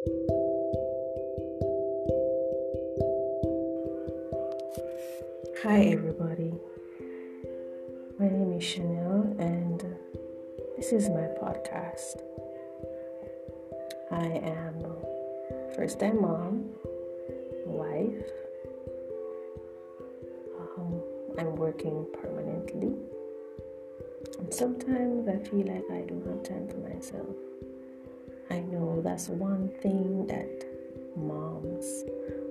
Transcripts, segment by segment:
Hi, everybody. My name is Chanel, and this is my podcast. I am first time mom, wife. Um, I'm working permanently, and sometimes I feel like I don't have time for myself. I know that's one thing that moms,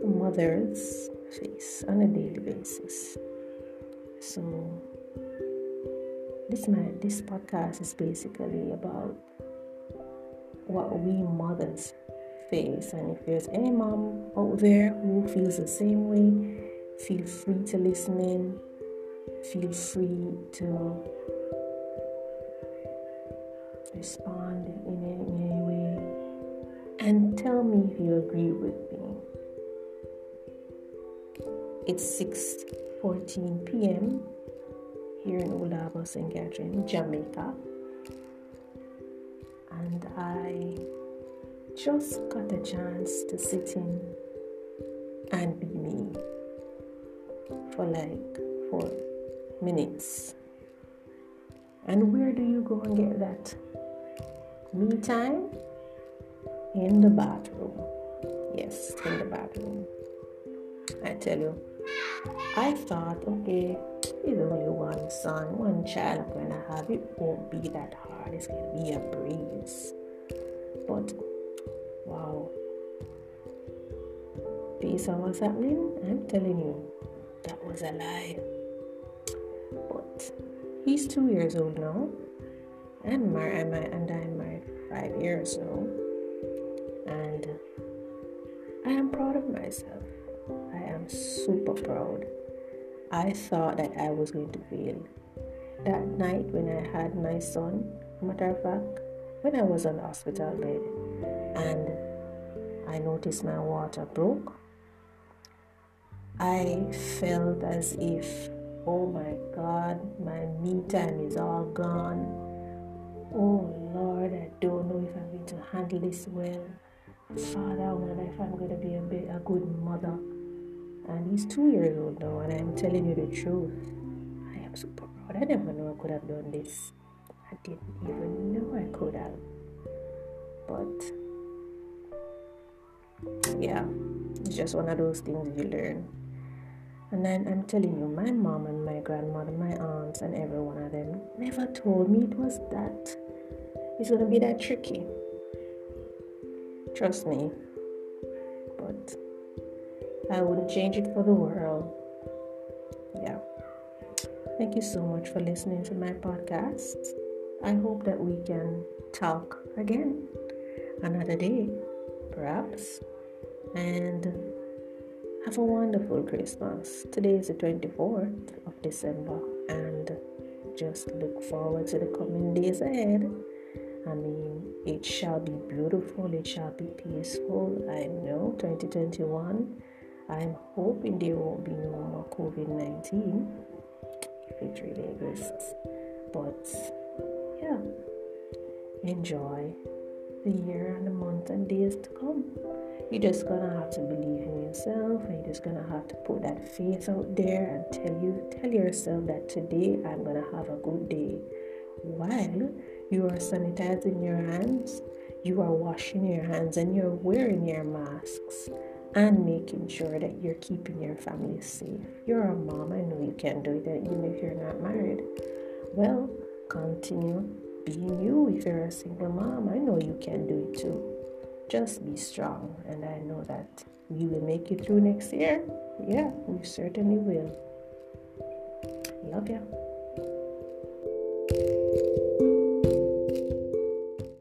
mothers face on a daily basis. So this my this podcast is basically about what we mothers face and if there's any mom out there who feels the same way, feel free to listen in, feel free to respond and tell me if you agree with me. It's 6:14 p.m. here in Harbour, St. Catherine, Jamaica. And I just got a chance to sit in and be me for like four minutes. And where do you go and get that me time? In the bathroom. Yes, in the bathroom. I tell you, I thought, okay, it's only one son, one child I'm gonna have. It won't be that hard. It's gonna be a breeze. But wow, based on what's happening, I'm telling you, that was a lie. But he's two years old now, and married, and I'm married five years now, myself. I am super proud. I thought that I was going to fail. That night when I had my son, matter of fact, when I was on the hospital bed and I noticed my water broke, I felt as if, oh my God, my me time is all gone. Oh Lord, I don't know if I'm going to handle this well. Father, wonder if I'm going to be a, bit, a good mother. And he's two years old now, and I'm telling you the truth. I am super proud. I never knew I could have done this. I didn't even know I could have. But yeah, it's just one of those things you learn. And then I'm telling you, my mom and my grandmother, my aunts, and every one of them never told me it was that. It's gonna be that tricky. Trust me. But I wouldn't change it for the world. Yeah. Thank you so much for listening to my podcast. I hope that we can talk again another day, perhaps. And have a wonderful Christmas. Today is the 24th of December, and just look forward to the coming days ahead. I mean, it shall be beautiful, it shall be peaceful. I know 2021 I'm hoping there won't be no more COVID 19 if it really exists. But yeah, enjoy the year and the month and days to come. You're just gonna have to believe in yourself and you're just gonna have to put that faith out there and tell you tell yourself that today I'm gonna have a good day while you are sanitizing your hands, you are washing your hands and you're wearing your masks and making sure that you're keeping your family safe. You're a mom, I know you can do it even if you're not married. Well, continue being you. If you're a single mom, I know you can do it too. Just be strong, and I know that we will make it through next year. Yeah, we certainly will. Love you.